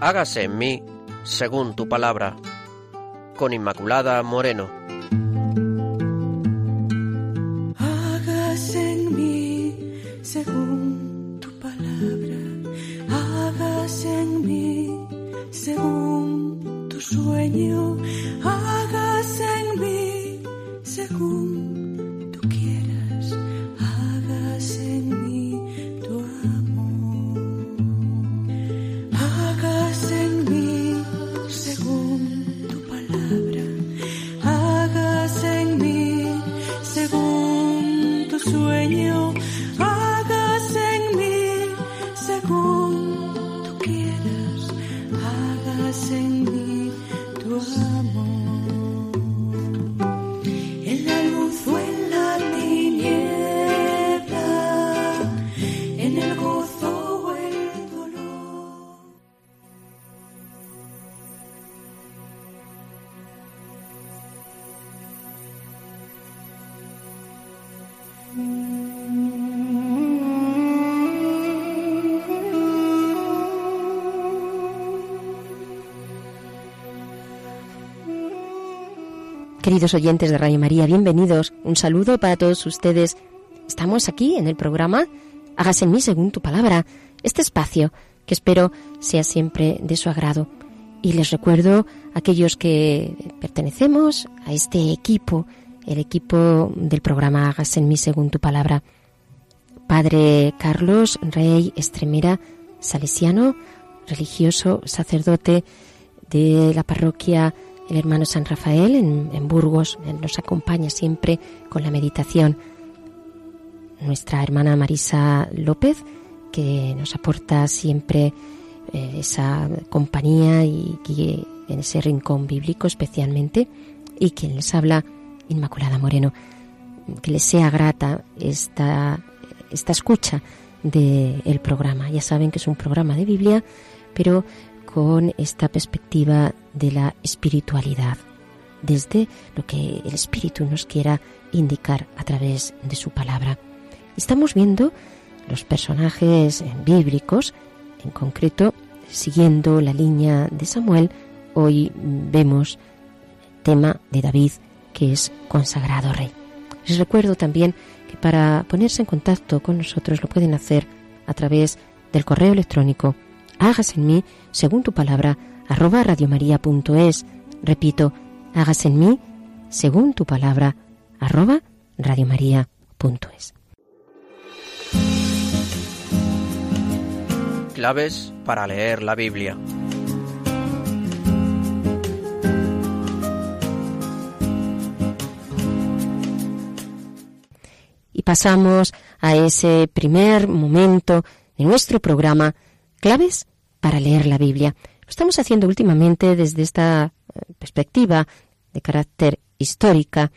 hágase en mí según tu palabra. Con Inmaculada Moreno. Oyentes de Radio María, bienvenidos. Un saludo para todos ustedes. Estamos aquí en el programa Hágase en mí según tu palabra, este espacio que espero sea siempre de su agrado. Y les recuerdo a aquellos que pertenecemos a este equipo, el equipo del programa Hágase en mí según tu palabra. Padre Carlos Rey Estremera, salesiano, religioso, sacerdote de la parroquia el hermano San Rafael en, Burgos. Él nos acompaña siempre con la meditación. Nuestra hermana Marisa López, que nos aporta siempre eh, esa compañía y en ese rincón bíblico especialmente. Y quien les habla, Inmaculada Moreno. Que les sea grata esta, esta escucha del programa. Ya saben que es un programa de Biblia, pero con esta perspectiva de la espiritualidad, desde lo que el Espíritu nos quiera indicar a través de su palabra. Estamos viendo los personajes bíblicos, en concreto, siguiendo la línea de Samuel, hoy vemos tema de David, que es consagrado rey. Les recuerdo también que para ponerse en contacto con nosotros lo pueden hacer a través del correo electrónico hágase en mí, según tu palabra, arroba radiomaria.es. Repito, hágase en mí, según tu palabra, arroba radiomaria.es. Claves para leer la Biblia. Y pasamos a ese primer momento de nuestro programa, Claves para leer la Biblia. Lo estamos haciendo últimamente desde esta perspectiva de carácter histórica,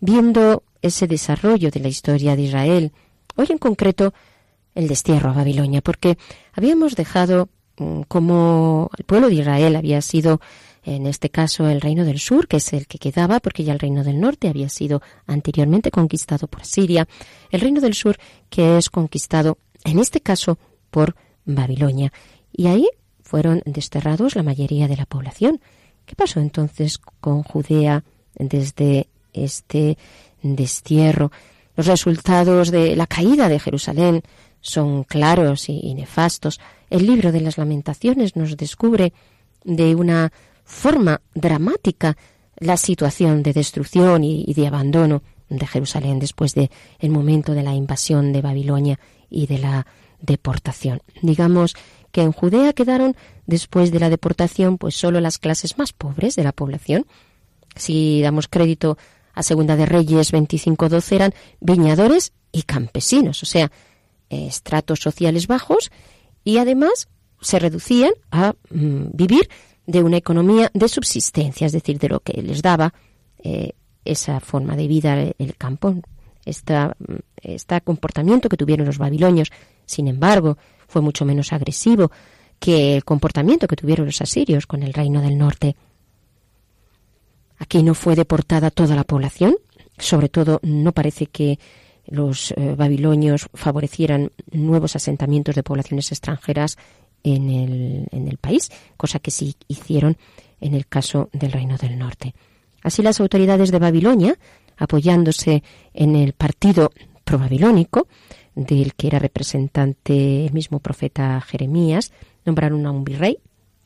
viendo ese desarrollo de la historia de Israel. Hoy en concreto el destierro a Babilonia, porque habíamos dejado como el pueblo de Israel había sido, en este caso, el reino del sur, que es el que quedaba, porque ya el reino del norte había sido anteriormente conquistado por Siria, el reino del sur que es conquistado, en este caso, por Babilonia. Y ahí fueron desterrados la mayoría de la población. ¿Qué pasó entonces con Judea desde este destierro? Los resultados de la caída de Jerusalén son claros y, nefastos. El libro de las lamentaciones nos descubre de una forma dramática la situación de destrucción y, de abandono de Jerusalén después de el momento de la invasión de Babilonia y de la deportación. Digamos que en Judea quedaron después de la deportación pues solo las clases más pobres de la población. Si damos crédito a Segunda de Reyes 25-12 eran viñadores y campesinos, o sea, estratos sociales bajos y además se reducían a mm, vivir de una economía de subsistencia, es decir, de lo que les daba eh, esa forma de vida el campo, este comportamiento que tuvieron los babilonios, sin embargo, fue mucho menos agresivo que el comportamiento que tuvieron los asirios con el reino del norte. Aquí no fue deportada toda la población, sobre todo no parece que los eh, babilonios favorecieran nuevos asentamientos de poblaciones extranjeras en el, en el país, cosa que sí hicieron en el caso del Reino del Norte. Así las autoridades de Babilonia, apoyándose en el partido probabilónico, del que era representante el mismo profeta Jeremías, nombraron a un virrey,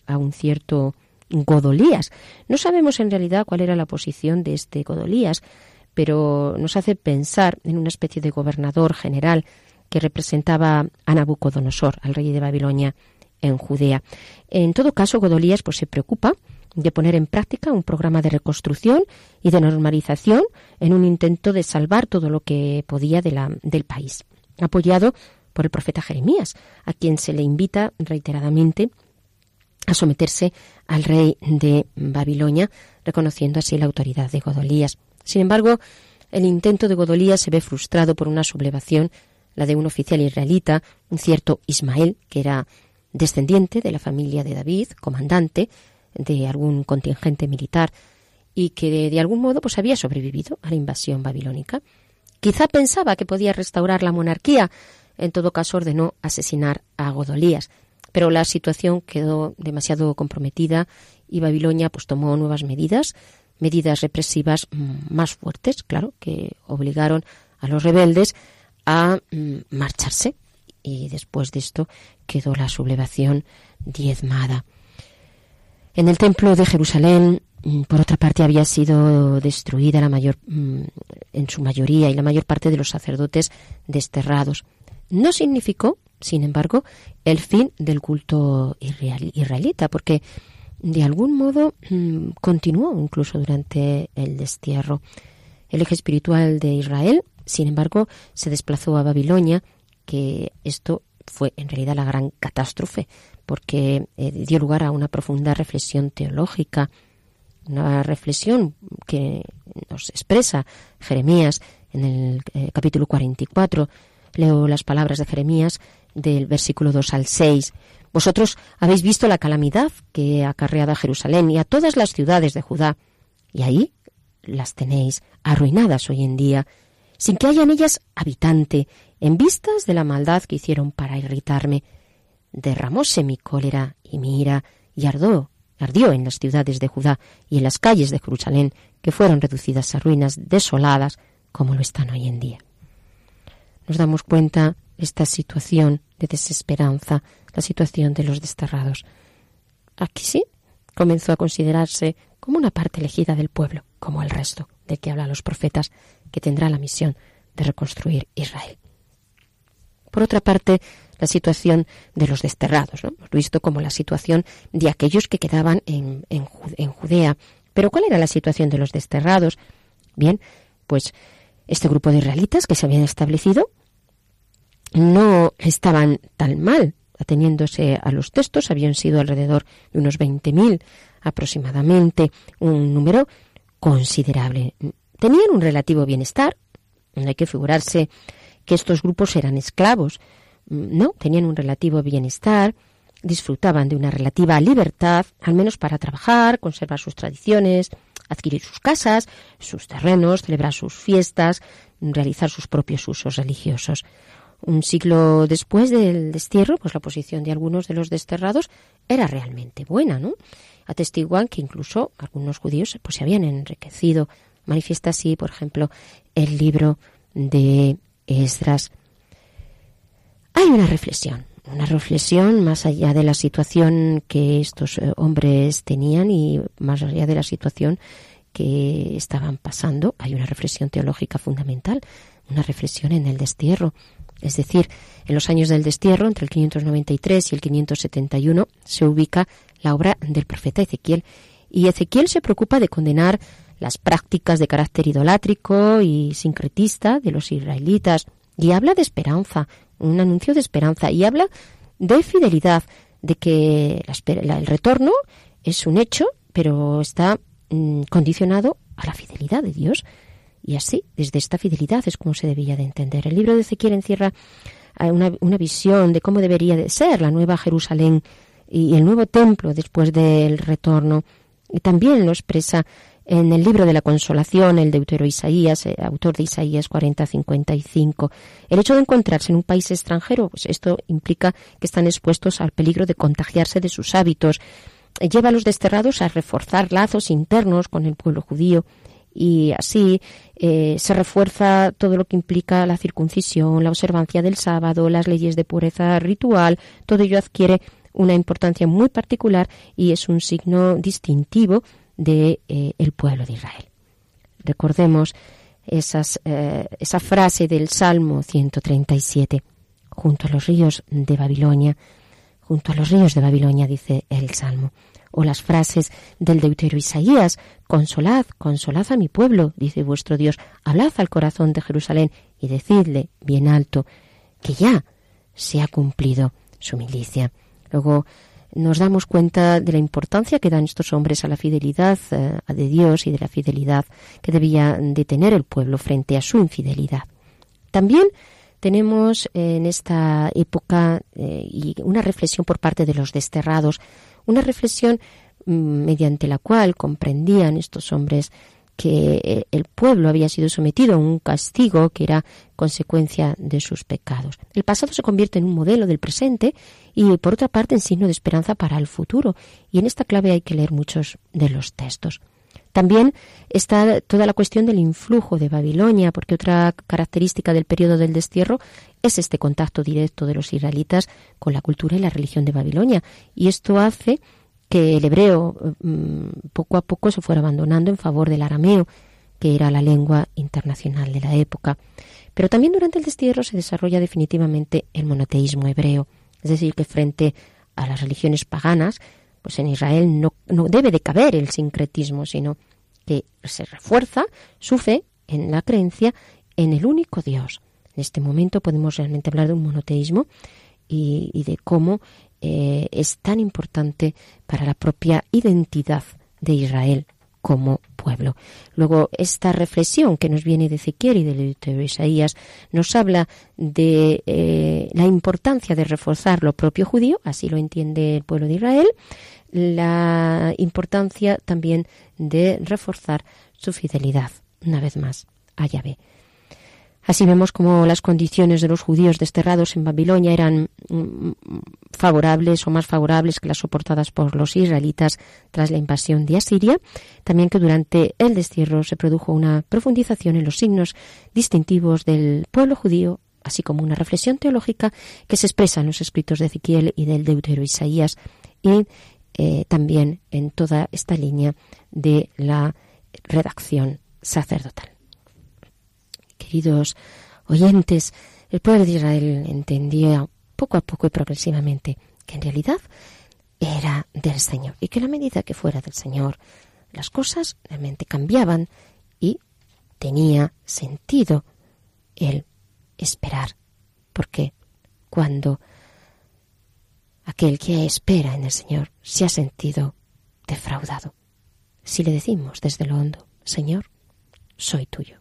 a un cierto Godolías. No sabemos en realidad cuál era la posición de este Godolías, pero nos hace pensar en una especie de gobernador general que representaba a Nabucodonosor, al rey de Babilonia en Judea. En todo caso, Godolías pues, se preocupa de poner en práctica un programa de reconstrucción y de normalización en un intento de salvar todo lo que podía del país, apoyado por el profeta Jeremías, a quien se le invita reiteradamente a someterse al rey de Babilonia, reconociendo así la autoridad de Godolías. Sin embargo, el intento de Godolías se ve frustrado por una sublevación, la de un oficial israelita, un cierto Ismael, que era descendiente de la familia de David, comandante de algún contingente militar y que de, algún modo pues había sobrevivido a la invasión babilónica. Quizá pensaba que podía restaurar la monarquía, en todo caso ordenó asesinar a Godolías, pero la situación quedó demasiado comprometida y Babilonia pues tomó nuevas medidas, medidas represivas mm, más fuertes, claro, que obligaron a los rebeldes a mm, marcharse y después de esto quedó la sublevación diezmada. En el templo de Jerusalén, mm, por otra parte, había sido destruida la mayor, en su mayoría y la mayor parte de los sacerdotes desterrados. No significó sin embargo, el fin del culto israelita, porque de algún modo mm, continuó incluso durante el destierro. El eje espiritual de Israel, sin embargo, se desplazó a Babilonia, que esto fue en realidad la gran catástrofe, porque eh, dio lugar a una profunda reflexión teológica, una reflexión que nos expresa Jeremías en el eh, capítulo 44. Leo las palabras de Jeremías del versículo 2 al 6. Vosotros habéis visto la calamidad que ha acarreado a Jerusalén y a todas las ciudades de Judá, y ahí las tenéis arruinadas hoy en día, sin que haya en ellas habitante, en vistas de la maldad que hicieron para irritarme. Derramóse mi cólera y mi ira, y ardó, ardió en las ciudades de Judá y en las calles de Jerusalén, que fueron reducidas a ruinas desoladas, como lo están hoy en día. Nos damos cuenta esta situación de desesperanza, la situación de los desterrados. Aquí sí comenzó a considerarse como una parte elegida del pueblo, como el resto de que hablan los profetas, que tendrá la misión de reconstruir Israel. Por otra parte, la situación de los desterrados, hemos visto como la situación de aquellos que quedaban en, en Judea. Pero ¿cuál era la situación de los desterrados? Bien, pues este grupo de israelitas que se habían establecido no estaban tan mal. Ateniéndose a los textos, habían sido alrededor de unos 20.000 aproximadamente, un número considerable. Tenían un relativo bienestar. No hay que figurarse que estos grupos eran esclavos. No, tenían un relativo bienestar, disfrutaban de una relativa libertad, al menos para trabajar, conservar sus tradiciones, adquirir sus casas, sus terrenos, celebrar sus fiestas, realizar sus propios usos religiosos. Un siglo después del destierro, pues la posición de algunos de los desterrados era realmente buena, ¿no? Atestiguan que incluso algunos judíos pues se habían enriquecido. Manifiesta así, por ejemplo, el libro de Esdras. Hay una reflexión, una reflexión más allá de la situación que estos eh, hombres tenían y más allá de la situación que estaban pasando. Hay una reflexión teológica fundamental, una reflexión en el destierro es decir, en los años del destierro, entre el 593 y el 571, se ubica la obra del profeta Ezequiel. Y Ezequiel se preocupa de condenar las prácticas de carácter idolátrico y sincretista de los israelitas. Y habla de esperanza, un anuncio de esperanza. Y habla de fidelidad, de que el retorno es un hecho, pero está mm, condicionado a la fidelidad de Dios. Y así, desde esta fidelidad es como se debía de entender. El libro de Ezequiel encierra eh, una, una visión de cómo debería de ser la nueva Jerusalén y el nuevo templo después del retorno. Y también lo expresa en el libro de la consolación, el deutero Isaías, eh, autor de Isaías 40-55. El hecho de encontrarse en un país extranjero, pues esto implica que están expuestos al peligro de contagiarse de sus hábitos. Lleva a los desterrados a reforzar lazos internos con el pueblo judío y así eh, se refuerza todo lo que implica la circuncisión, la observancia del sábado, las leyes de pureza ritual, todo ello adquiere una importancia muy particular y es un signo distintivo de eh, el pueblo de Israel. Recordemos eh, esa frase del Salmo 137, junto a los ríos de Babilonia, junto a los ríos de Babilonia, dice el Salmo, o las frases del deutero Isaías, consolad, consolad a mi pueblo, dice vuestro Dios, hablad al corazón de Jerusalén y decidle bien alto que ya se ha cumplido su milicia. Luego nos damos cuenta de la importancia que dan estos hombres a la fidelidad eh, de Dios y de la fidelidad que debía de tener el pueblo frente a su infidelidad. También tenemos en esta época eh, y una reflexión por parte de los desterrados, una reflexión mm, mediante la cual comprendían estos hombres que eh, el pueblo había sido sometido a un castigo que era consecuencia de sus pecados. El pasado se convierte en un modelo del presente y, por otra parte, en signo de esperanza para el futuro. Y en esta clave hay que leer muchos de los textos. También está toda la cuestión del influjo de Babilonia, porque otra característica del periodo del destierro es este contacto directo de los israelitas con la cultura y la religión de Babilonia. Y esto hace que el hebreo mm, poco a poco se fuera abandonando en favor del arameo, que era la lengua internacional de la época. Pero también durante el destierro se desarrolla definitivamente el monoteísmo hebreo, es decir, que frente a las religiones paganas, pues en Israel no, no debe de caber el sincretismo, sino que se refuerza su fe en la creencia en el único Dios. En este momento podemos realmente hablar de un monoteísmo y, y de cómo eh, es tan importante para la propia identidad de Israel como pueblo. Luego, esta reflexión que nos viene de Ezequiel y de Isaías nos habla de eh, la importancia de reforzar lo propio judío, así lo entiende el pueblo de Israel, la importancia también de reforzar su fidelidad, una vez más, a Yahvé. Así vemos como las condiciones de los judíos desterrados en Babilonia eran mm, favorables o más favorables que las soportadas por los israelitas tras la invasión de Asiria. También que durante el destierro se produjo una profundización en los signos distintivos del pueblo judío, así como una reflexión teológica que se expresa en los escritos de Ezequiel y del Deutero Isaías y eh, también en toda esta línea de la redacción sacerdotal queridos oyentes, el pueblo de Israel entendió poco a poco y progresivamente que en realidad era del Señor y que a la medida que fuera del Señor las cosas realmente cambiaban y tenía sentido el esperar, porque cuando aquel que espera en el Señor se ha sentido defraudado, si le decimos desde lo hondo, Señor, soy tuyo.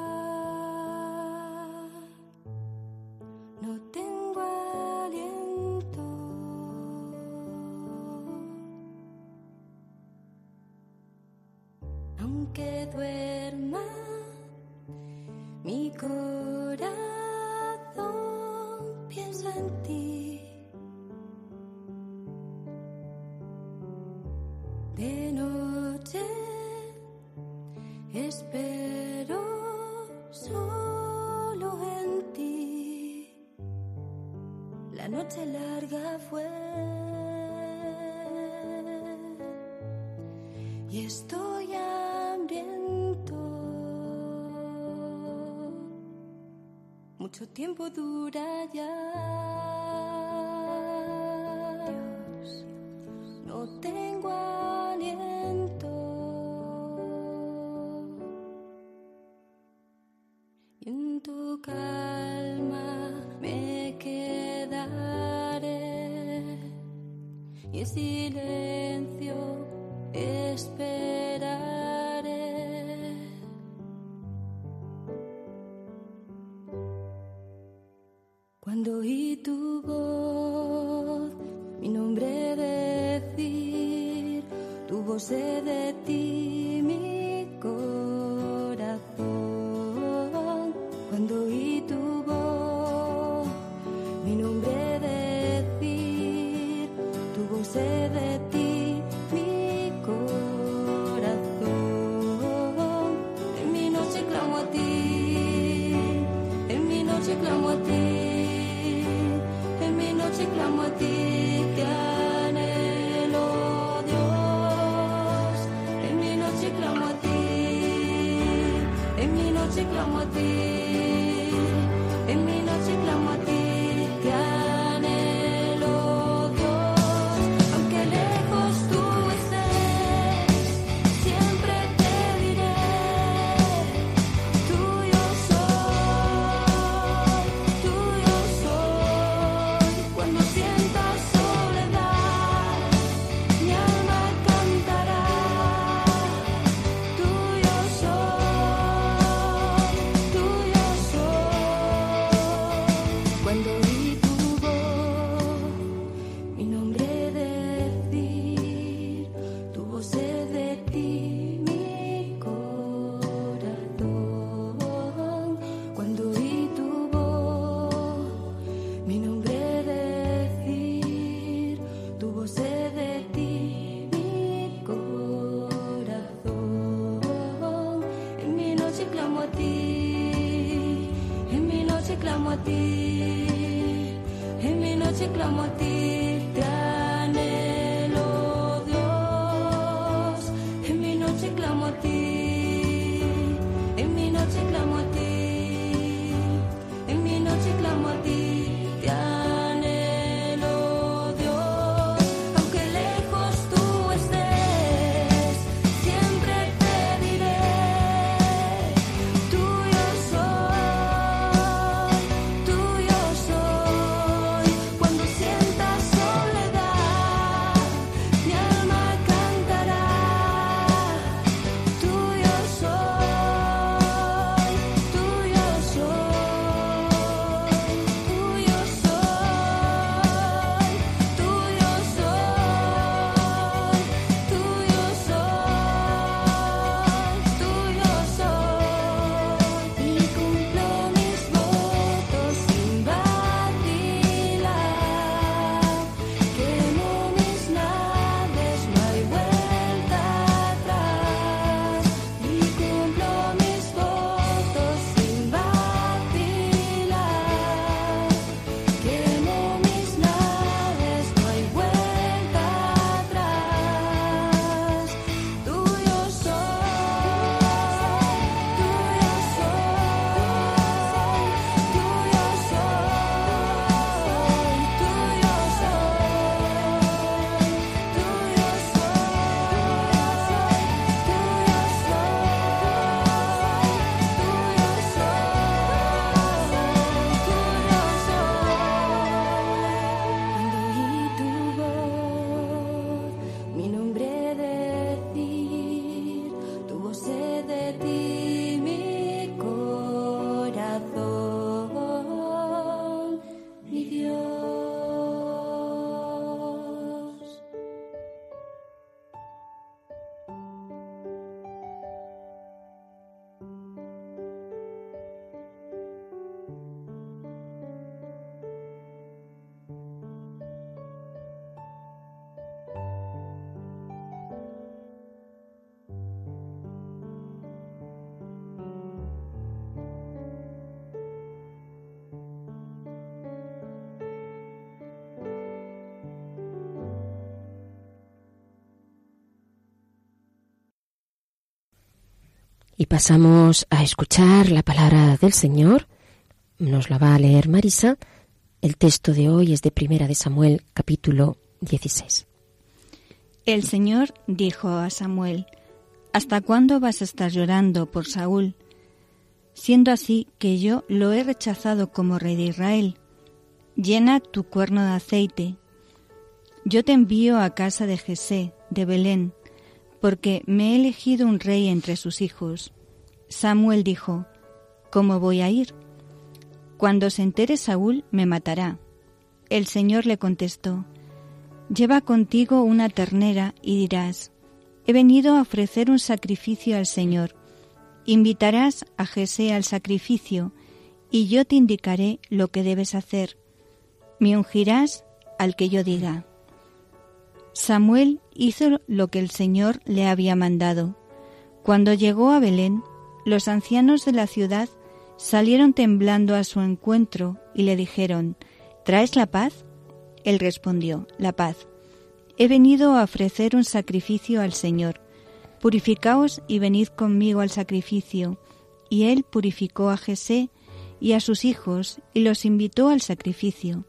tiempo dura ya. Y pasamos a escuchar la palabra del Señor. Nos la va a leer Marisa. El texto de hoy es de Primera de Samuel, capítulo 16. El Señor dijo a Samuel, ¿Hasta cuándo vas a estar llorando por Saúl? Siendo así que yo lo he rechazado como rey de Israel. Llena tu cuerno de aceite. Yo te envío a casa de Jesé, de Belén, porque me he elegido un rey entre sus hijos. Samuel dijo, ¿Cómo voy a ir? Cuando se entere Saúl, me matará. El Señor le contestó, Lleva contigo una ternera y dirás, He venido a ofrecer un sacrificio al Señor. Invitarás a Jesé al sacrificio, y yo te indicaré lo que debes hacer. Me ungirás al que yo diga. Samuel hizo lo que el Señor le había mandado. Cuando llegó a Belén, los ancianos de la ciudad salieron temblando a su encuentro y le dijeron, ¿Traes la paz? Él respondió, la paz. He venido a ofrecer un sacrificio al Señor. Purificaos y venid conmigo al sacrificio. Y él purificó a Jesé y a sus hijos y los invitó al sacrificio.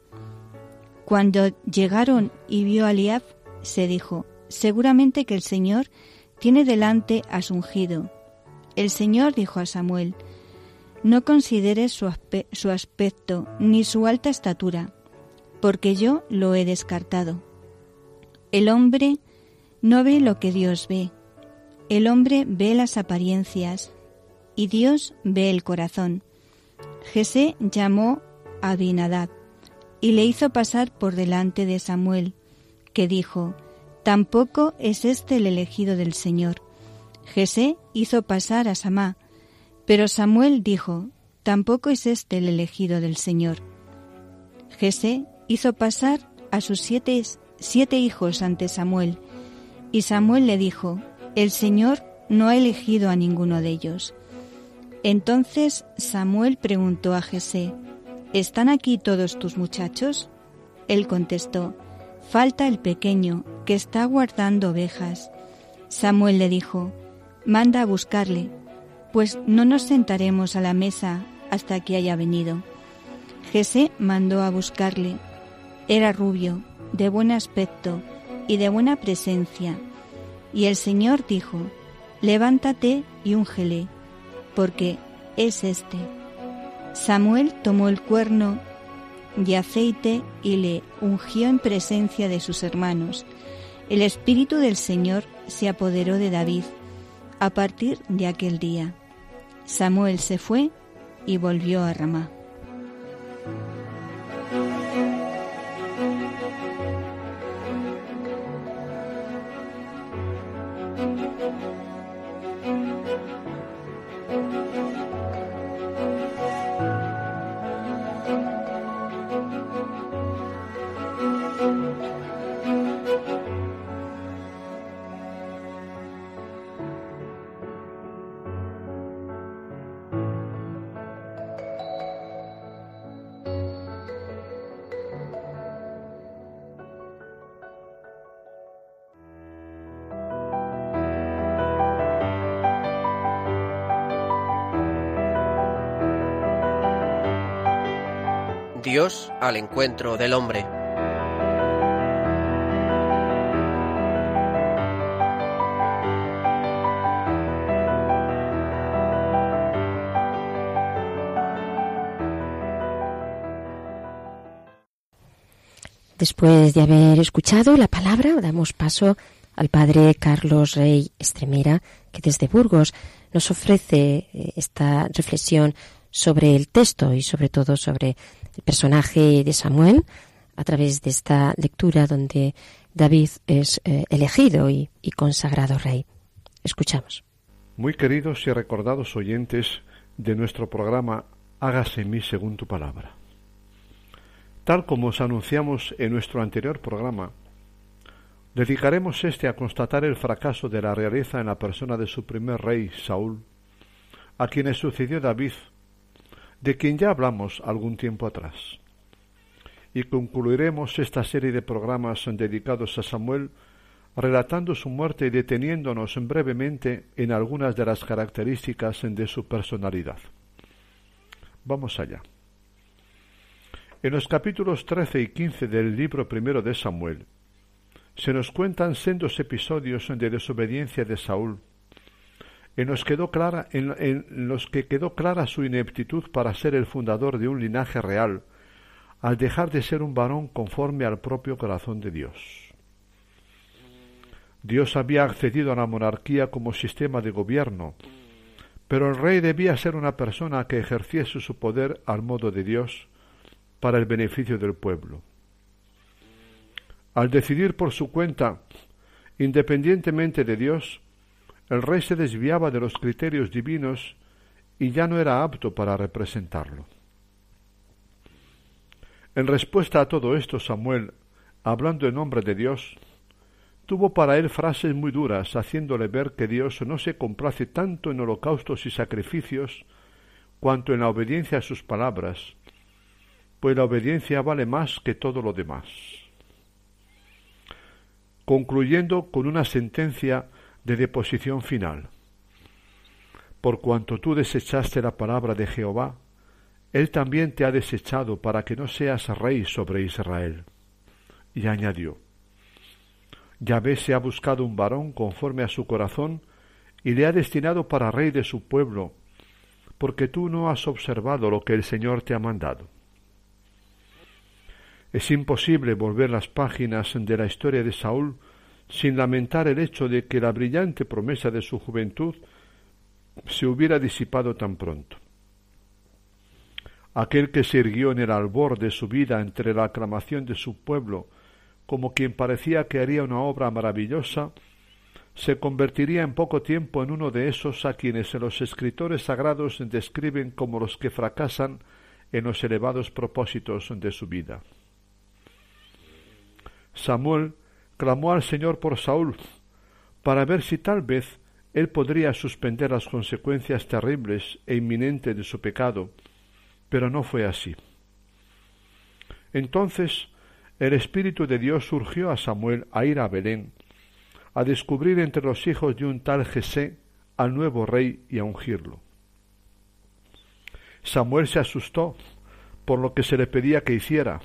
Cuando llegaron y vio a Eliab, se dijo, seguramente que el Señor tiene delante a su ungido. El Señor dijo a Samuel, no consideres su, aspecto ni su alta estatura porque yo lo he descartado. El hombre no ve lo que Dios ve. El hombre ve las apariencias y Dios ve el corazón. Jesé llamó a Abinadab y le hizo pasar por delante de Samuel, que dijo, Tampoco es este el elegido del Señor. Jesé hizo pasar a Samá, pero Samuel dijo, Tampoco es este el elegido del Señor. Jesé hizo pasar a sus siete, siete hijos ante Samuel, y Samuel le dijo, El Señor no ha elegido a ninguno de ellos. Entonces Samuel preguntó a Jesé, ¿Están aquí todos tus muchachos? Él contestó, Falta el pequeño, que está guardando ovejas. Samuel le dijo, Manda a buscarle, pues no nos sentaremos a la mesa hasta que haya venido. Jesé mandó a buscarle era rubio, de buen aspecto y de buena presencia. Y el Señor dijo, Levántate y úngele, porque es este. Samuel tomó el cuerno de aceite y le ungió en presencia de sus hermanos. El Espíritu del Señor se apoderó de David a partir de aquel día. Samuel se fue y volvió a Ramá. Dios al encuentro del hombre. Después de haber escuchado la palabra, damos paso al padre Carlos Rey Estremera, que desde Burgos nos ofrece eh, esta reflexión sobre el texto y sobre todo sobre el personaje de Samuel a través de esta lectura donde David es eh, elegido y, y consagrado rey. Escuchamos. Muy queridos y recordados oyentes de nuestro programa Hágase en mí según tu palabra. Tal como os anunciamos en nuestro anterior programa, dedicaremos este a constatar el fracaso de la realeza en la persona de su primer rey, Saúl, a quienes sucedió David de quien ya hablamos algún tiempo atrás. Y concluiremos esta serie de programas dedicados a Samuel relatando su muerte y deteniéndonos brevemente en algunas de las características de su personalidad. Vamos allá. En los capítulos 13 y 15 del libro primero de Samuel, se nos cuentan sendos episodios de desobediencia de Saúl, en los, quedó clara, en los que quedó clara su ineptitud para ser el fundador de un linaje real, al dejar de ser un varón conforme al propio corazón de Dios. Dios había accedido a la monarquía como sistema de gobierno, pero el rey debía ser una persona que ejerciese su poder al modo de Dios para el beneficio del pueblo. Al decidir por su cuenta, independientemente de Dios, el rey se desviaba de los criterios divinos y ya no era apto para representarlo. En respuesta a todo esto, Samuel, hablando en nombre de Dios, tuvo para él frases muy duras, haciéndole ver que Dios no se complace tanto en holocaustos y sacrificios cuanto en la obediencia a sus palabras, pues la obediencia vale más que todo lo demás concluyendo con una sentencia de deposición final. Por cuanto tú desechaste la palabra de Jehová, Él también te ha desechado para que no seas rey sobre Israel. Y añadió, Yahvé se ha buscado un varón conforme a su corazón y le ha destinado para rey de su pueblo, porque tú no has observado lo que el Señor te ha mandado. Es imposible volver las páginas de la historia de Saúl sin lamentar el hecho de que la brillante promesa de su juventud se hubiera disipado tan pronto. Aquel que se irguió en el albor de su vida entre la aclamación de su pueblo, como quien parecía que haría una obra maravillosa, se convertiría en poco tiempo en uno de esos a quienes los escritores sagrados describen como los que fracasan en los elevados propósitos de su vida. Samuel clamó al Señor por Saúl, para ver si tal vez él podría suspender las consecuencias terribles e inminentes de su pecado, pero no fue así. Entonces el Espíritu de Dios surgió a Samuel a ir a Belén, a descubrir entre los hijos de un tal Jesé al nuevo rey y a ungirlo. Samuel se asustó por lo que se le pedía que hiciera,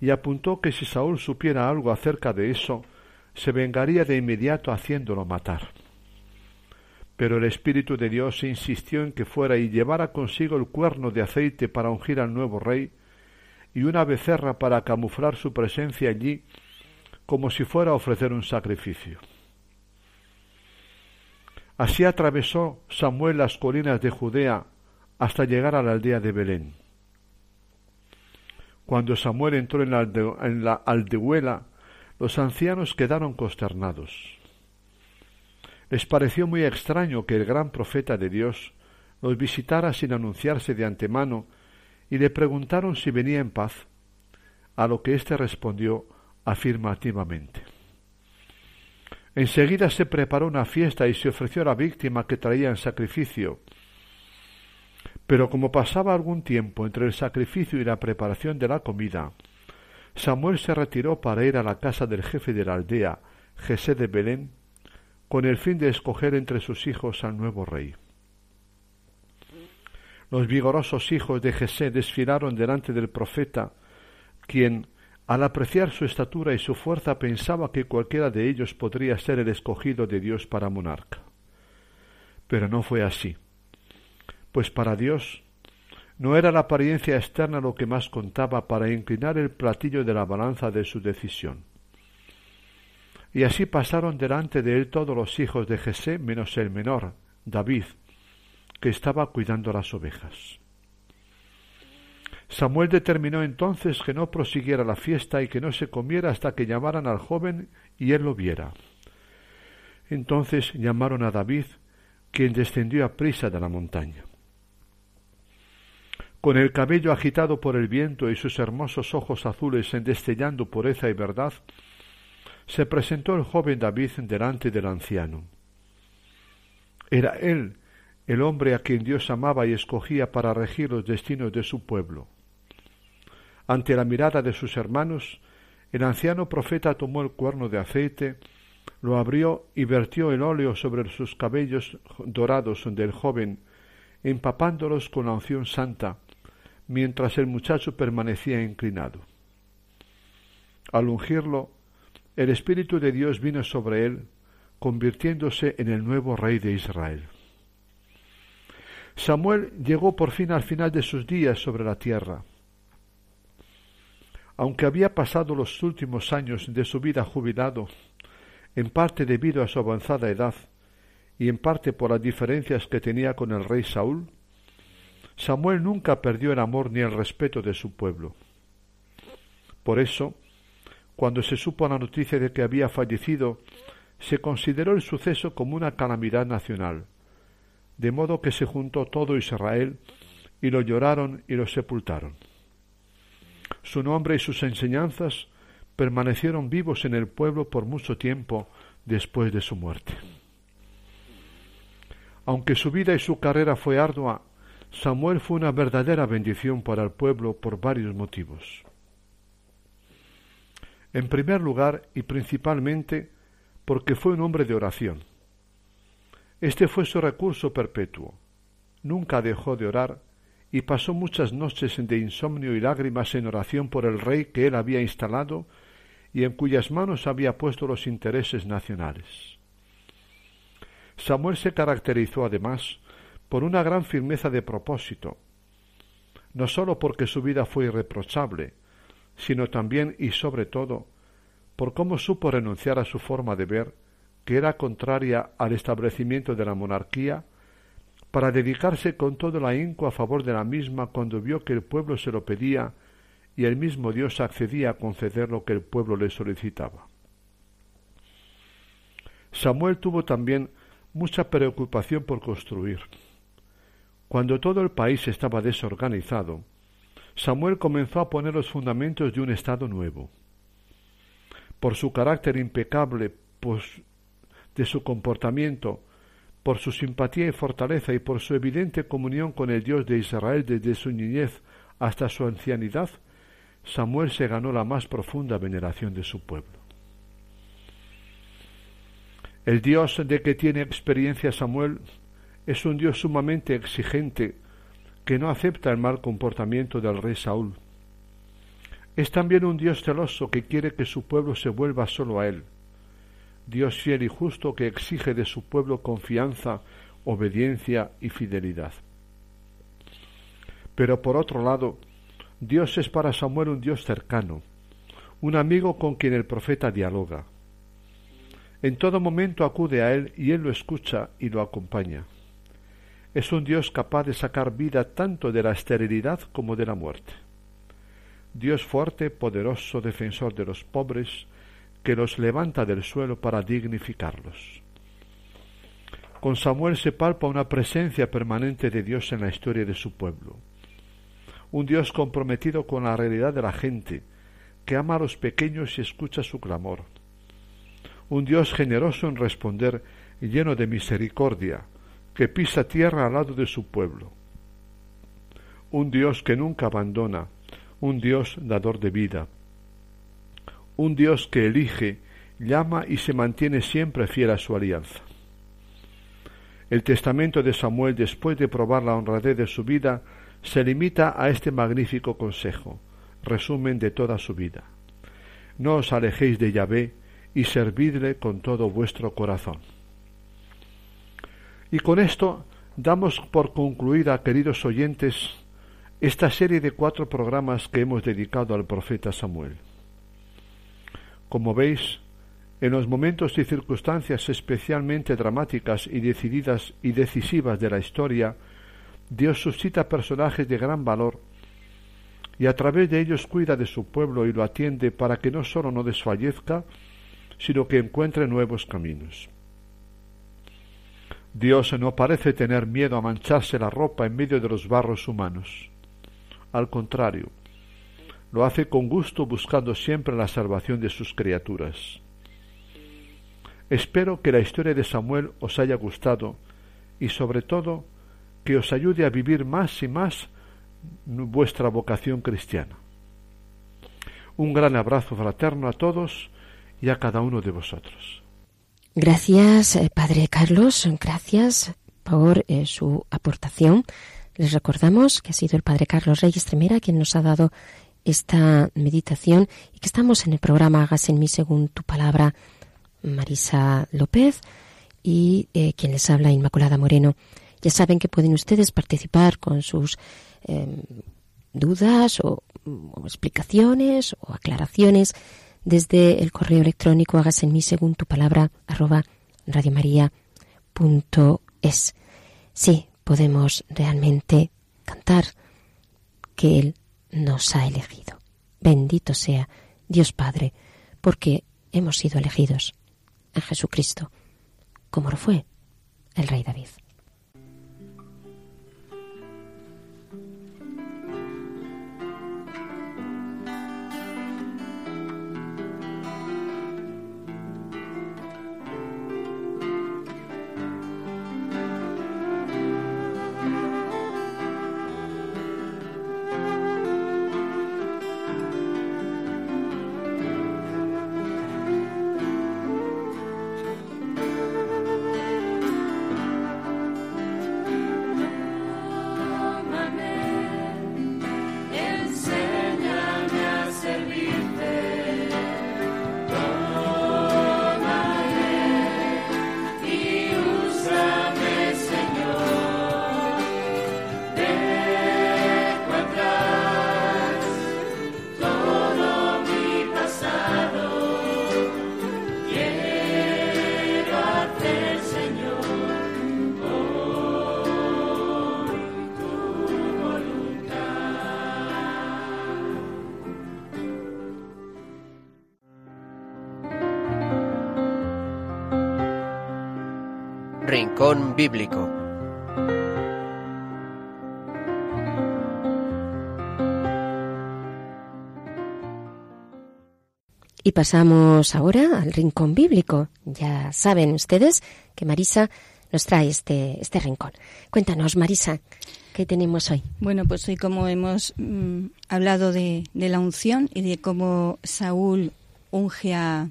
y apuntó que si Saúl supiera algo acerca de eso, se vengaría de inmediato haciéndolo matar. Pero el Espíritu de Dios insistió en que fuera y llevara consigo el cuerno de aceite para ungir al nuevo rey y una becerra para camuflar su presencia allí como si fuera a ofrecer un sacrificio. Así atravesó Samuel las colinas de Judea hasta llegar a la aldea de Belén. Cuando Samuel entró en la, aldehuela, los ancianos quedaron consternados. Les pareció muy extraño que el gran profeta de Dios los visitara sin anunciarse de antemano y le preguntaron si venía en paz, a lo que éste respondió afirmativamente. Enseguida se preparó una fiesta y se ofreció a la víctima que traía en sacrificio, pero como pasaba algún tiempo entre el sacrificio y la preparación de la comida, Samuel se retiró para ir a la casa del jefe de la aldea, Jesé de Belén, con el fin de escoger entre sus hijos al nuevo rey. Los vigorosos hijos de Jesé desfilaron delante del profeta, quien, al apreciar su estatura y su fuerza, pensaba que cualquiera de ellos podría ser el escogido de Dios para monarca. Pero no fue así pues para Dios no era la apariencia externa lo que más contaba para inclinar el platillo de la balanza de su decisión. Y así pasaron delante de él todos los hijos de Jesé menos el menor, David, que estaba cuidando las ovejas. Samuel determinó entonces que no prosiguiera la fiesta y que no se comiera hasta que llamaran al joven y él lo viera. Entonces llamaron a David, quien descendió a prisa de la montaña. Con el cabello agitado por el viento y sus hermosos ojos azules destellando pureza y verdad, se presentó el joven David delante del anciano. Era él el hombre a quien Dios amaba y escogía para regir los destinos de su pueblo. Ante la mirada de sus hermanos, el anciano profeta tomó el cuerno de aceite lo abrió y vertió el óleo sobre sus cabellos dorados del joven, empapándolos con la unción santa, mientras el muchacho permanecía inclinado. Al ungirlo, el Espíritu de Dios vino sobre él, convirtiéndose en el nuevo rey de Israel. Samuel llegó por fin al final de sus días sobre la tierra. Aunque había pasado los últimos años de su vida jubilado, en parte debido a su avanzada edad y en parte por las diferencias que tenía con el rey Saúl, Samuel nunca perdió el amor ni el respeto de su pueblo. Por eso, cuando se supo la noticia de que había fallecido, se consideró el suceso como una calamidad nacional, de modo que se juntó todo Israel y lo lloraron y lo sepultaron. Su nombre y sus enseñanzas permanecieron vivos en el pueblo por mucho tiempo después de su muerte. Aunque su vida y su carrera fue ardua, Samuel fue una verdadera bendición para el pueblo por varios motivos. En primer lugar y principalmente porque fue un hombre de oración. Este fue su recurso perpetuo. Nunca dejó de orar y pasó muchas noches de insomnio y lágrimas en oración por el rey que él había instalado y en cuyas manos había puesto los intereses nacionales. Samuel se caracterizó además por una gran firmeza de propósito, no sólo porque su vida fue irreprochable, sino también y sobre todo por cómo supo renunciar a su forma de ver, que era contraria al establecimiento de la monarquía, para dedicarse con todo el ahínco a favor de la misma cuando vio que el pueblo se lo pedía y el mismo Dios accedía a conceder lo que el pueblo le solicitaba. Samuel tuvo también mucha preocupación por construir. Cuando todo el país estaba desorganizado, Samuel comenzó a poner los fundamentos de un Estado nuevo. Por su carácter impecable, pues, de su comportamiento, por su simpatía y fortaleza y por su evidente comunión con el Dios de Israel desde su niñez hasta su ancianidad, Samuel se ganó la más profunda veneración de su pueblo. El Dios de que tiene experiencia Samuel es un Dios sumamente exigente que no acepta el mal comportamiento del rey Saúl. Es también un Dios celoso que quiere que su pueblo se vuelva solo a él. Dios fiel y justo que exige de su pueblo confianza, obediencia y fidelidad. Pero por otro lado, Dios es para Samuel un Dios cercano, un amigo con quien el profeta dialoga. En todo momento acude a él y él lo escucha y lo acompaña. Es un Dios capaz de sacar vida tanto de la esterilidad como de la muerte. Dios fuerte, poderoso, defensor de los pobres, que los levanta del suelo para dignificarlos. Con Samuel se palpa una presencia permanente de Dios en la historia de su pueblo. Un Dios comprometido con la realidad de la gente, que ama a los pequeños y escucha su clamor. Un Dios generoso en responder lleno de misericordia, que pisa tierra al lado de su pueblo. Un Dios que nunca abandona, un Dios dador de vida, un Dios que elige, llama y se mantiene siempre fiel a su alianza. El testamento de Samuel, después de probar la honradez de su vida, se limita a este magnífico consejo, resumen de toda su vida. No os alejéis de Yahvé y servidle con todo vuestro corazón. Y con esto damos por concluida, queridos oyentes, esta serie de cuatro programas que hemos dedicado al profeta Samuel. Como veis, en los momentos y circunstancias especialmente dramáticas y decididas y decisivas de la historia, Dios suscita personajes de gran valor y a través de ellos cuida de su pueblo y lo atiende para que no sólo no desfallezca, sino que encuentre nuevos caminos. Dios no parece tener miedo a mancharse la ropa en medio de los barros humanos. Al contrario, lo hace con gusto buscando siempre la salvación de sus criaturas. Espero que la historia de Samuel os haya gustado y sobre todo que os ayude a vivir más y más vuestra vocación cristiana. Un gran abrazo fraterno a todos y a cada uno de vosotros. Gracias, eh, Padre Carlos, gracias por eh, su aportación. Les recordamos que ha sido el Padre Carlos Reyes Tremera quien nos ha dado esta meditación y que estamos en el programa Hagas en mí según tu palabra, Marisa López y eh, quien les habla, Inmaculada Moreno. Ya saben que pueden ustedes participar con sus em, dudas o, o, explicaciones o aclaraciones desde el correo electrónico hagas en mí según tu palabra arroba radiomaria.es. Sí, podemos realmente cantar que Él nos ha elegido. Bendito sea Dios Padre, porque hemos sido elegidos en Jesucristo, como lo fue el rey David. Rincón Bíblico. Y pasamos ahora al rincón bíblico. Ya saben ustedes que Marisa nos trae este, este rincón. Cuéntanos, Marisa, ¿qué tenemos hoy? Bueno, pues hoy como hemos mm, hablado de, de, la unción y de cómo Saúl unge a,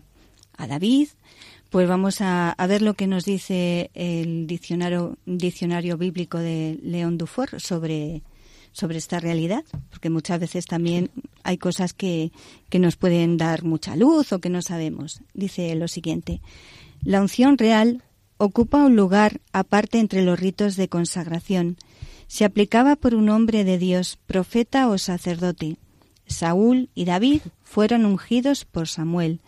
a David, pues vamos a, a, ver lo que nos dice el diccionario, diccionario bíblico de León Dufour sobre, sobre esta realidad, porque muchas veces también hay cosas que, que nos pueden dar mucha luz o que no sabemos. Dice lo siguiente, la unción real ocupa un lugar aparte entre los ritos de consagración. Se aplicaba por un hombre de Dios, profeta o sacerdote. Saúl y David fueron ungidos por Samuel,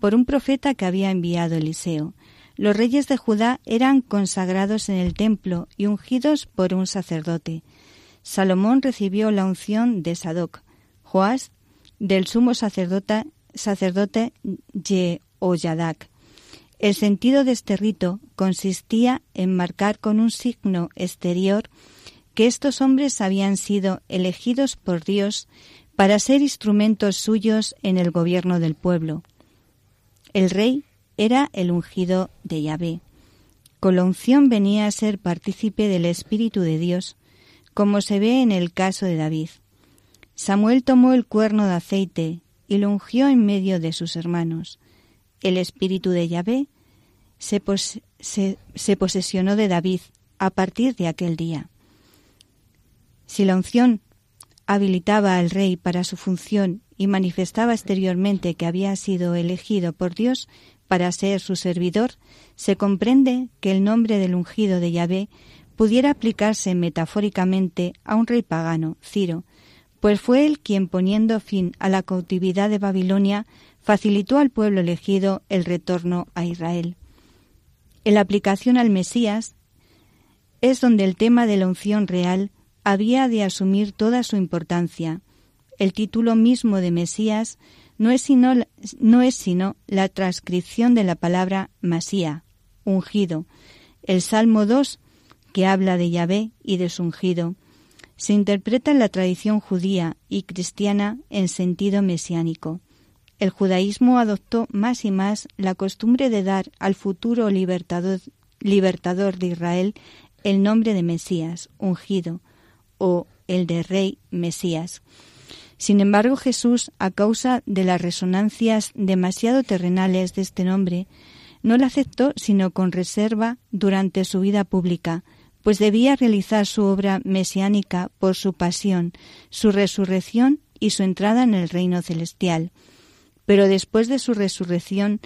por un profeta que había enviado Eliseo. Los reyes de Judá eran consagrados en el templo y ungidos por un sacerdote. Salomón recibió la unción de Sadoc, Joás del sumo sacerdote, sacerdote. El sentido de este rito consistía en marcar con un signo exterior que estos hombres habían sido elegidos por Dios para ser instrumentos suyos en el gobierno del pueblo. El rey era el ungido de Yahvé. Con la unción venía a ser partícipe del Espíritu de Dios, como se ve en el caso de David. Samuel tomó el cuerno de aceite y lo ungió en medio de sus hermanos. El Espíritu de Yahvé se, pos se, se posesionó de David a partir de aquel día. Si la unción habilitaba al rey para su función y manifestaba exteriormente que había sido elegido por Dios para ser su servidor, se comprende que el nombre del ungido de Yahvé pudiera aplicarse metafóricamente a un rey pagano, Ciro, pues fue él quien, poniendo fin a la cautividad de Babilonia, facilitó al pueblo elegido el retorno a Israel. En la aplicación al Mesías es donde el tema de la unción real había de asumir toda su importancia. El título mismo de Mesías no es sino, no es sino la transcripción de la palabra Masía, ungido. El Salmo 2, que habla de Yahvé y de su ungido, se interpreta en la tradición judía y cristiana en sentido mesiánico. El judaísmo adoptó más y más la costumbre de dar al futuro libertador, libertador de Israel el nombre de Mesías, ungido, o el de Rey Mesías. Sin embargo, Jesús, a causa de las resonancias demasiado terrenales de este nombre, no la aceptó sino con reserva durante su vida pública, pues debía realizar su obra mesiánica por su pasión, su resurrección y su entrada en el reino celestial. Pero después de su resurrección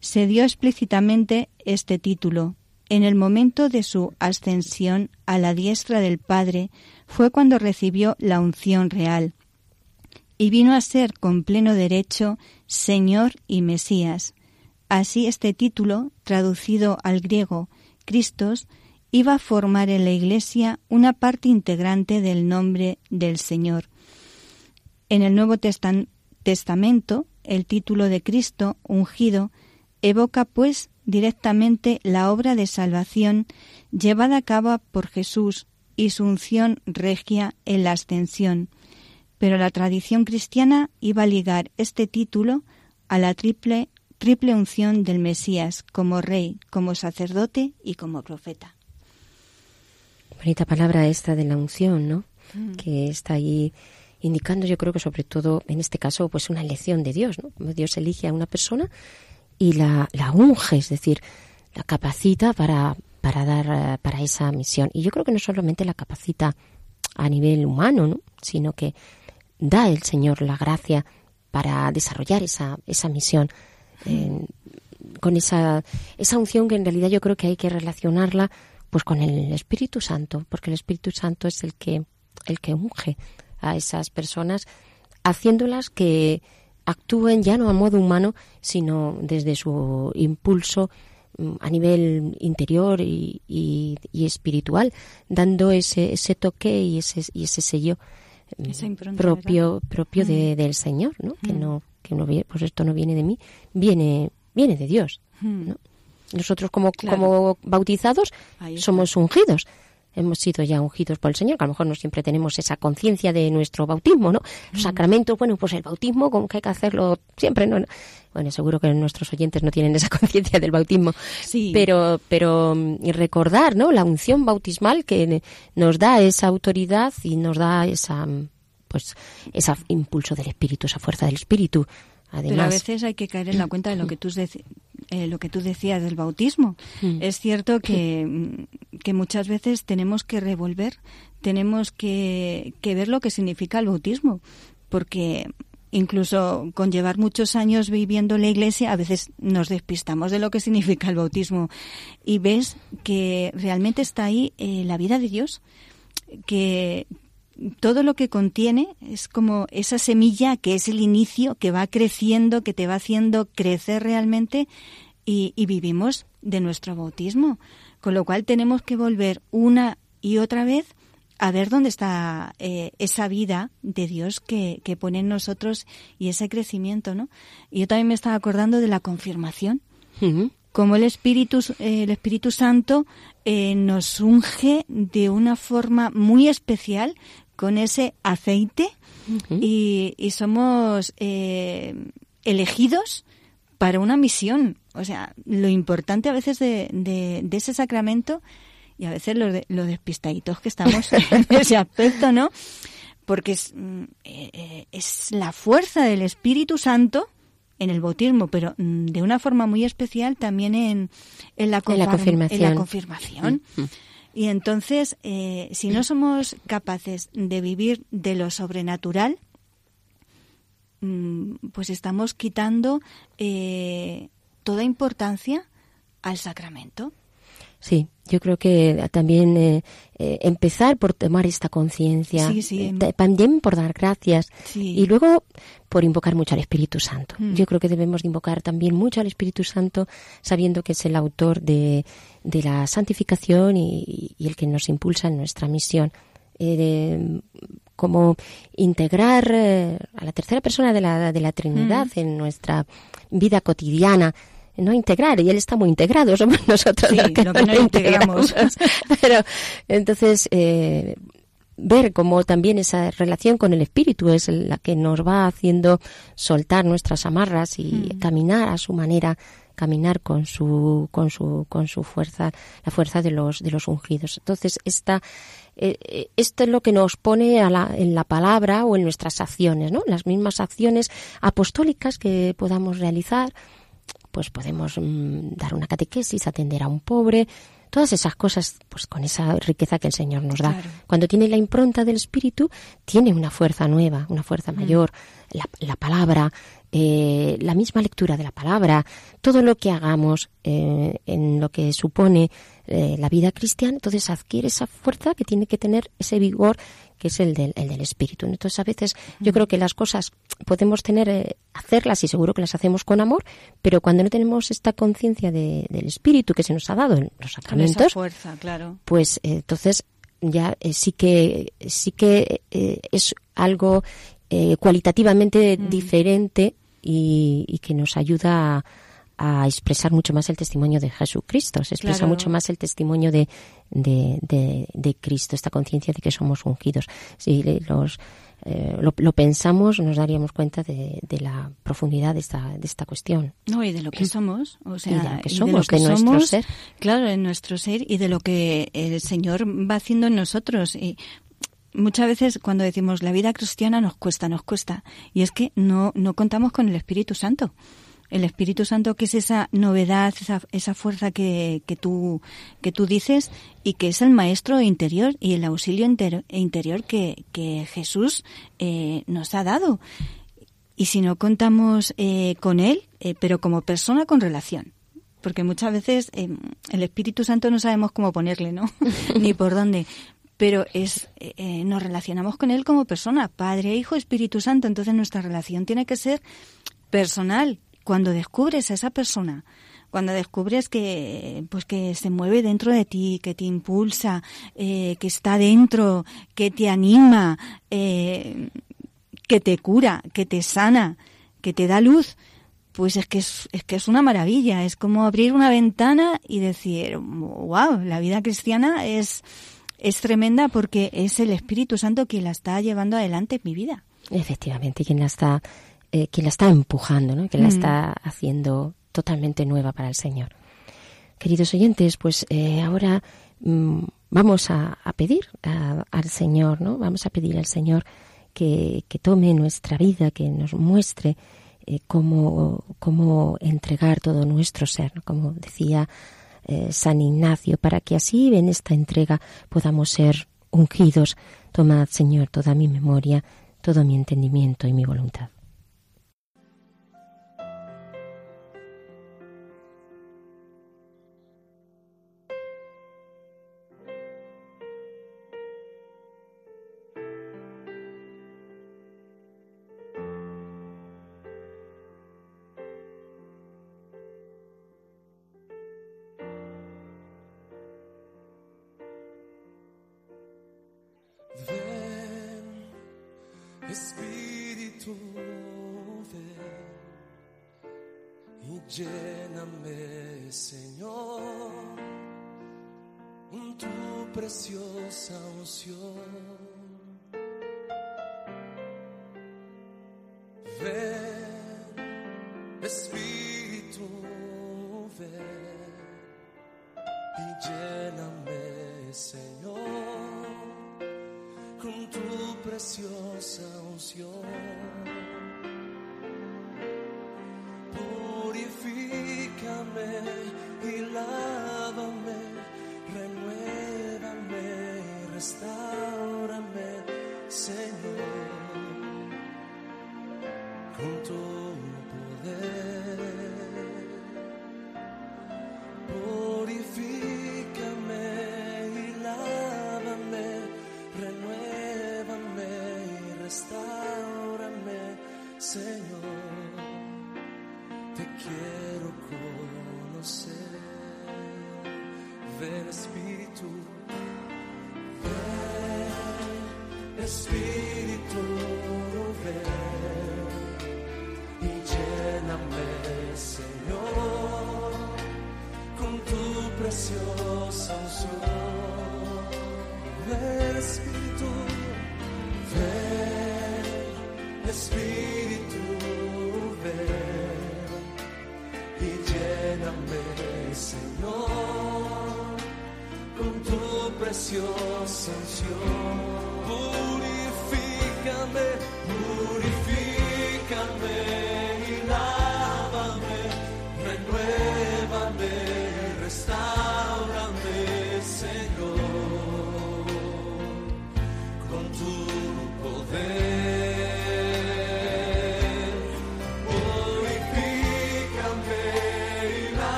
se dio explícitamente este título. En el momento de su ascensión a la diestra del Padre fue cuando recibió la unción real y vino a ser con pleno derecho Señor y Mesías. Así este título, traducido al griego Cristos, iba a formar en la Iglesia una parte integrante del nombre del Señor. En el Nuevo Testamento, el título de Cristo ungido evoca pues directamente la obra de salvación llevada a cabo por Jesús y su unción regia en la ascensión. Pero la tradición cristiana iba a ligar este título a la triple, triple unción del Mesías como rey, como sacerdote y como profeta. Bonita palabra esta de la unción, ¿no? Mm. Que está ahí indicando, yo creo que sobre todo en este caso, pues una elección de Dios, ¿no? Dios elige a una persona y la, la unge, es decir, la capacita para, para dar eh, para esa misión. Y yo creo que no solamente la capacita a nivel humano, ¿no? sino que da el Señor la gracia para desarrollar esa, esa misión. con esa, esa unción que en realidad yo creo que hay que relacionarla pues con el Espíritu Santo, porque el Espíritu Santo es el que, el que unge a esas personas, haciéndolas que actúen ya no a modo humano, sino desde su impulso mm, a nivel interior y, y, espiritual, dando ese, ese toque y ese, y ese sello mm, propio propio de, mm. del Señor, ¿no? Que no que no pues esto no viene de mí, viene viene de Dios, ¿no? Nosotros como como bautizados somos ungidos hemos sido ya ungidos por el Señor, que a lo mejor no siempre tenemos esa conciencia de nuestro bautismo, ¿no? Los sacramentos, bueno, pues el bautismo, como que hay que hacerlo siempre, ¿no? Bueno, seguro que nuestros oyentes no tienen esa conciencia del bautismo, sí. pero, pero mm, recordar, ¿no? La unción bautismal que nos da esa autoridad y nos da esa, mm, pues, ese impulso del Espíritu, esa fuerza del Espíritu. Además, Pero a veces hay que caer en la cuenta de lo que tú, eh, lo que tú decías del bautismo. Mm. Es cierto que, mm, que, muchas veces tenemos que revolver, tenemos que, que ver lo que significa el bautismo, porque incluso con llevar muchos años viviendo en la iglesia, a veces nos despistamos de lo que significa el bautismo y ves que realmente está ahí eh, la vida de Dios, que, todo lo que contiene es como esa semilla que es el inicio, que va creciendo, que te va haciendo crecer realmente y, vivimos de nuestro bautismo. Con lo cual tenemos que volver una y otra vez a ver dónde está eh, esa vida de Dios que, pone en nosotros y ese crecimiento, ¿no? Y yo también me estaba acordando de la confirmación. Como el Espíritu, el Espíritu Santo eh, nos unge de una forma muy especial con ese aceite y, somos eh, elegidos para una misión. O sea, lo importante a veces de, de, ese sacramento y a veces lo, de, lo despistaditos que estamos en ese aspecto, ¿no? Porque es, mm, eh, es la fuerza del Espíritu Santo en el bautismo, pero mm, de una forma muy especial también en, en, la, confirmación. En la confirmación. Y entonces, eh, si no somos capaces de vivir de lo sobrenatural, mm, pues estamos quitando eh, toda importancia al sacramento. Sí, yo creo que también eh, empezar por tomar esta conciencia, también por dar gracias y luego por invocar mucho al Espíritu Santo. Mm. Yo creo que debemos invocar también mucho al Espíritu Santo sabiendo que es el autor de, de la santificación y, el que nos impulsa en nuestra misión. Eh, como integrar eh, a la tercera persona de la, de la Trinidad mm. en nuestra vida cotidiana no integrar y él está muy integrado somos nosotros los que, no, integramos pero entonces eh, ver cómo también esa relación con el espíritu es la que nos va haciendo soltar nuestras amarras y mm. caminar a su manera caminar con su con su con su fuerza la fuerza de los de los ungidos entonces esta eh, eh, esto es lo que nos pone a la, en la palabra o en nuestras acciones no las mismas acciones apostólicas que podamos realizar pues podemos mm, dar una catequesis, atender a un pobre, todas esas cosas, pues con esa riqueza que el Señor nos da. Claro. Cuando tiene la impronta del Espíritu, tiene una fuerza nueva, una fuerza Mm. mayor. La, la palabra, eh, la misma lectura de la palabra, todo lo que hagamos eh, en lo que supone eh, la vida cristiana, entonces adquiere esa fuerza que tiene que tener ese vigor que es el del, el del espíritu. Entonces a veces yo creo que las cosas podemos tener, eh, hacerlas y seguro que las hacemos con amor, pero cuando no tenemos esta conciencia de- del espíritu que se nos ha dado en los esa sacramentos, fuerza, claro. pues entonces ya eh, sí que sí que eh, es algo eh, cualitativamente Mm. diferente y, y que nos ayuda a, a expresar mucho más el testimonio de Jesucristo, se expresa Claro. mucho más el testimonio de, de, de- de Cristo, esta conciencia de que somos ungidos. Si los, eh, lo, lo pensamos, nos daríamos cuenta de, de la profundidad de esta, de esta cuestión. No, y de lo que somos, o sea, de lo que y somos, que de nuestro ser. Claro, en nuestro ser y de lo que el Señor va haciendo en nosotros. Y muchas veces cuando decimos la vida cristiana nos cuesta, nos cuesta. Y es que no, no contamos con el Espíritu Santo. El Espíritu Santo que es esa novedad, esa, esa fuerza que, que, tú, que tú dices y que es el maestro interior y el auxilio inter- interior que, que Jesús eh, nos ha dado. Y si no contamos eh, con Él, eh, pero como persona con relación. Porque muchas veces eh, el Espíritu Santo no sabemos cómo ponerle, ¿no? Ni por dónde. Pero es eh, eh, nos relacionamos con Él como persona, Padre, Hijo, Espíritu Santo. Entonces nuestra relación tiene que ser personal. Cuando descubres a esa persona, cuando descubres que pues que se mueve dentro de ti, que te impulsa, eh, que está dentro, que te anima, eh, que te cura, que te sana, que te da luz, pues es que es, es que es una maravilla. Es como abrir una ventana y decir, wow, la vida cristiana es, es tremenda porque es el Espíritu Santo quien la está llevando adelante en mi vida. Efectivamente, quien la está, eh, quien la está empujando, ¿no? quien la Mm. está haciendo totalmente nueva para el Señor. Queridos oyentes, pues eh, ahora mm, vamos a, a pedir a- al Señor, ¿no? Vamos a pedir al Señor que, que tome nuestra vida, que nos muestre eh, cómo, cómo entregar todo nuestro ser, ¿no? como decía eh, San Ignacio, para que así en esta entrega podamos ser ungidos. Tomad, Señor, toda mi memoria, todo mi entendimiento y mi voluntad. Preciosa unción. Ven,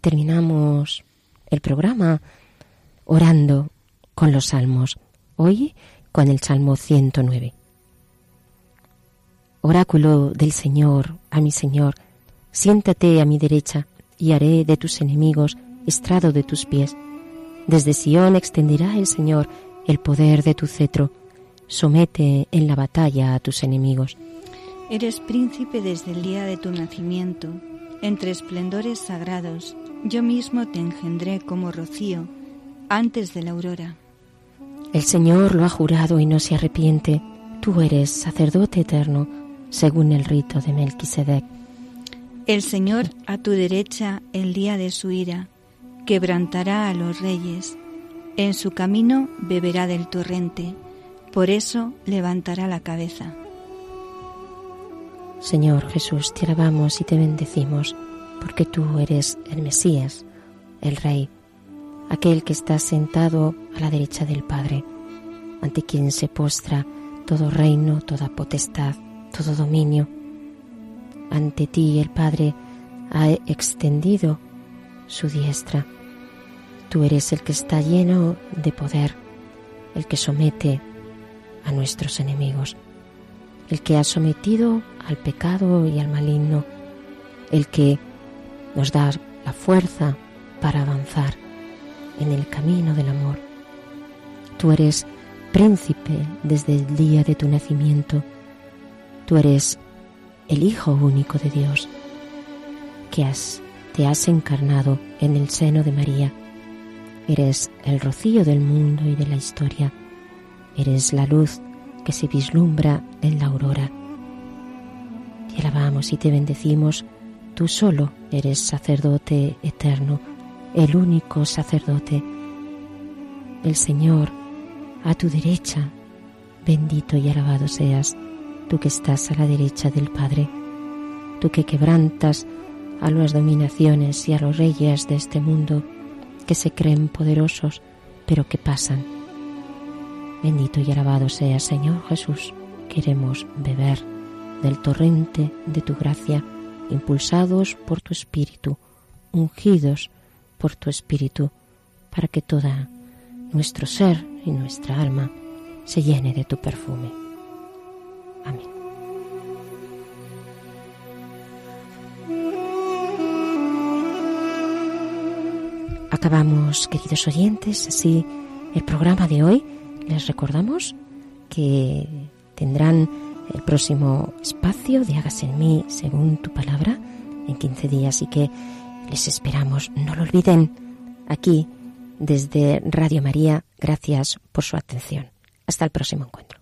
Terminamos el programa orando con los salmos. Hoy con el Salmo 109. Oráculo del Señor, a mi Señor, siéntate a mi derecha y haré de tus enemigos estrado de tus pies. Desde Sión extenderá el Señor el poder de tu cetro. Somete en la batalla a tus enemigos. Eres príncipe desde el día de tu nacimiento, entre esplendores sagrados. Yo mismo te engendré como rocío, antes de la aurora. El Señor lo ha jurado y no se arrepiente. Tú eres sacerdote eterno, según el rito de Melquisedec. El Señor a tu derecha el día de su ira, quebrantará a los reyes. En su camino beberá del torrente, por eso levantará la cabeza. Señor Jesús, te alabamos y te bendecimos, porque tú eres el Mesías, el Rey, aquel que está sentado a la derecha del Padre, ante quien se postra todo reino, toda potestad, todo dominio. Ante ti el Padre ha extendido su diestra. Tú eres el que está lleno de poder, el que somete a nuestros enemigos, el que ha sometido al pecado y al maligno, el que nos da la fuerza para avanzar en el camino del amor. Tú eres príncipe desde el día de tu nacimiento. Tú eres el Hijo único de Dios, que has, te has encarnado en el seno de María. Eres el rocío del mundo y de la historia. Eres la luz que se vislumbra en la aurora. Te alabamos y te bendecimos. Tú solo eres sacerdote eterno, el único sacerdote. El Señor a tu derecha. Bendito y alabado seas, tú que estás a la derecha del Padre, tú que quebrantas a las dominaciones y a los reyes de este mundo que se creen poderosos, pero que pasan. Bendito y alabado sea Señor Jesús. Queremos beber del torrente de tu gracia, impulsados por tu Espíritu, ungidos por tu Espíritu, para que toda nuestro ser y nuestra alma se llene de tu perfume. Amén. Acabamos, queridos oyentes, así el programa de hoy. Les recordamos que tendrán el próximo espacio de Hagas en mí según tu palabra en 15 días y que les esperamos. No lo olviden aquí desde Radio María. Gracias por su atención. Hasta el próximo encuentro.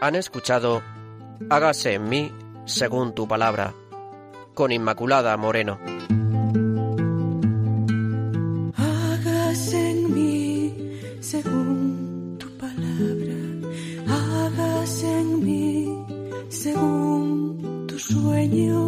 Han escuchado Hágase en mí según tu palabra, con Inmaculada Moreno. Hágase en mí según tu palabra, hágase en mí según tu sueño,